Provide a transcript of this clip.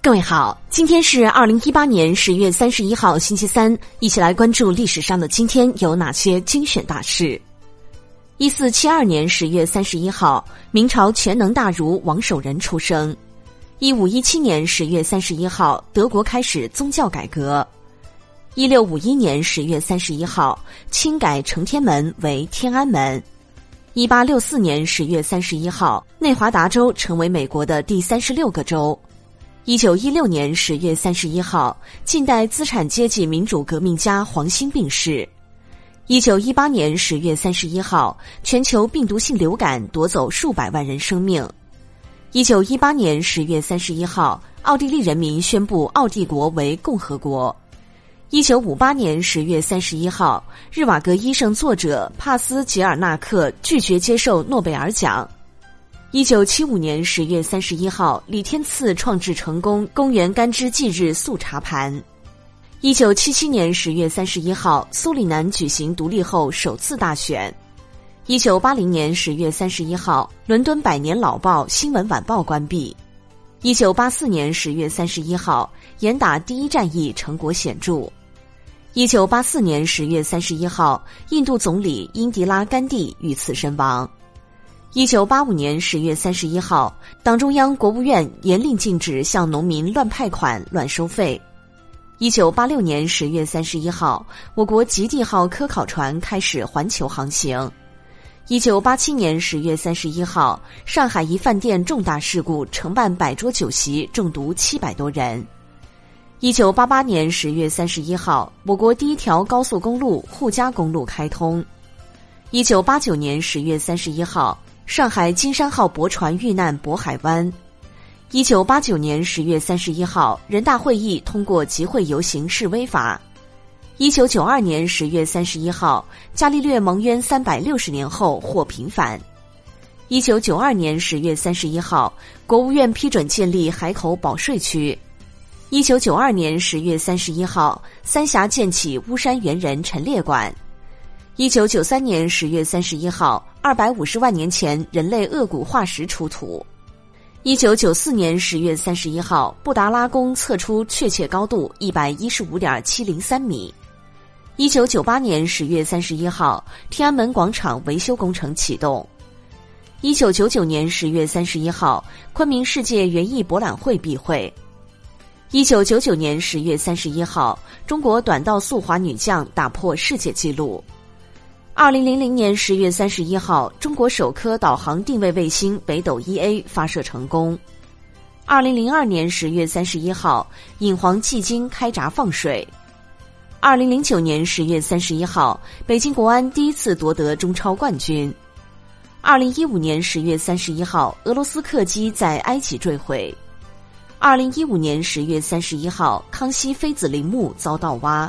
各位好，今天是二零一八年十月三十一号，星期三，一起来关注历史上的今天有哪些精选大事。一四七二年十月三十一号，明朝全能大儒王守仁出生。一五一七年十月三十一号，德国开始宗教改革。一六五一年十月三十一号，清改承天门为天安门。一八六四年十月三十一号，内华达州成为美国的第三十六个州。一九一六年十月三十一号，近代资产阶级民主革命家黄兴病逝。一九一八年十月三十一号，全球病毒性流感夺走数百万人生命。一九一八年十月三十一号，奥地利人民宣布奥帝国为共和国。一九五八年十月三十一号，日瓦格医生作者帕斯捷尔纳克拒绝接受诺贝尔奖。一九七五年十月三十一号，李天赐创制成功公园干支纪日速查盘。一九七七年十月三十一号，苏里南举行独立后首次大选。一九八零年十月三十一号，伦敦百年老报《新闻晚报》关闭。一九八四年十月三十一号，严打第一战役成果显著。一九八四年十月三十一号，印度总理英迪拉甘地遇刺身亡。一九八五年十月三十一号，党中央、国务院严令禁止向农民乱派款、乱收费。一九八六年十月三十一号，我国极地号科考船开始环球航行。一九八七年十月三十一号，上海一饭店重大事故，承办百桌酒席中毒七百多人。一九八八年十月三十一号，我国第一条高速公路沪嘉公路开通。一九八九年十月三十一号。上海金山号驳船遇难渤海湾。一九八九年十月三十一号，人大会议通过集会游行示威法。一九九二年十月三十一号，伽利略蒙冤三百六十年后获平反。一九九二年十月三十一号，国务院批准建立海口保税区。一九九二年十月三十一号，三峡建起巫山猿人陈列馆。一九九三年十月三十一号，二百五十万年前人类颚骨化石出土。一九九四年十月三十一号，布达拉宫测出确切高度一百一十五点七零三米。一九九八年十月三十一号，天安门广场维修工程启动。一九九九年十月三十一号，昆明世界园艺博览会闭会。一九九九年十月三十一号，中国短道速滑女将打破世界纪录。二零零零年十月三十一号，中国首颗导航定位卫星北斗一 A 发射成功。二零零二年十月三十一号，引黄迄今开闸放水。二零零九年十月三十一号，北京国安第一次夺得中超冠军。二零一五年十月三十一号，俄罗斯客机在埃及坠毁。二零一五年十月三十一号，康熙妃子陵墓遭盗挖。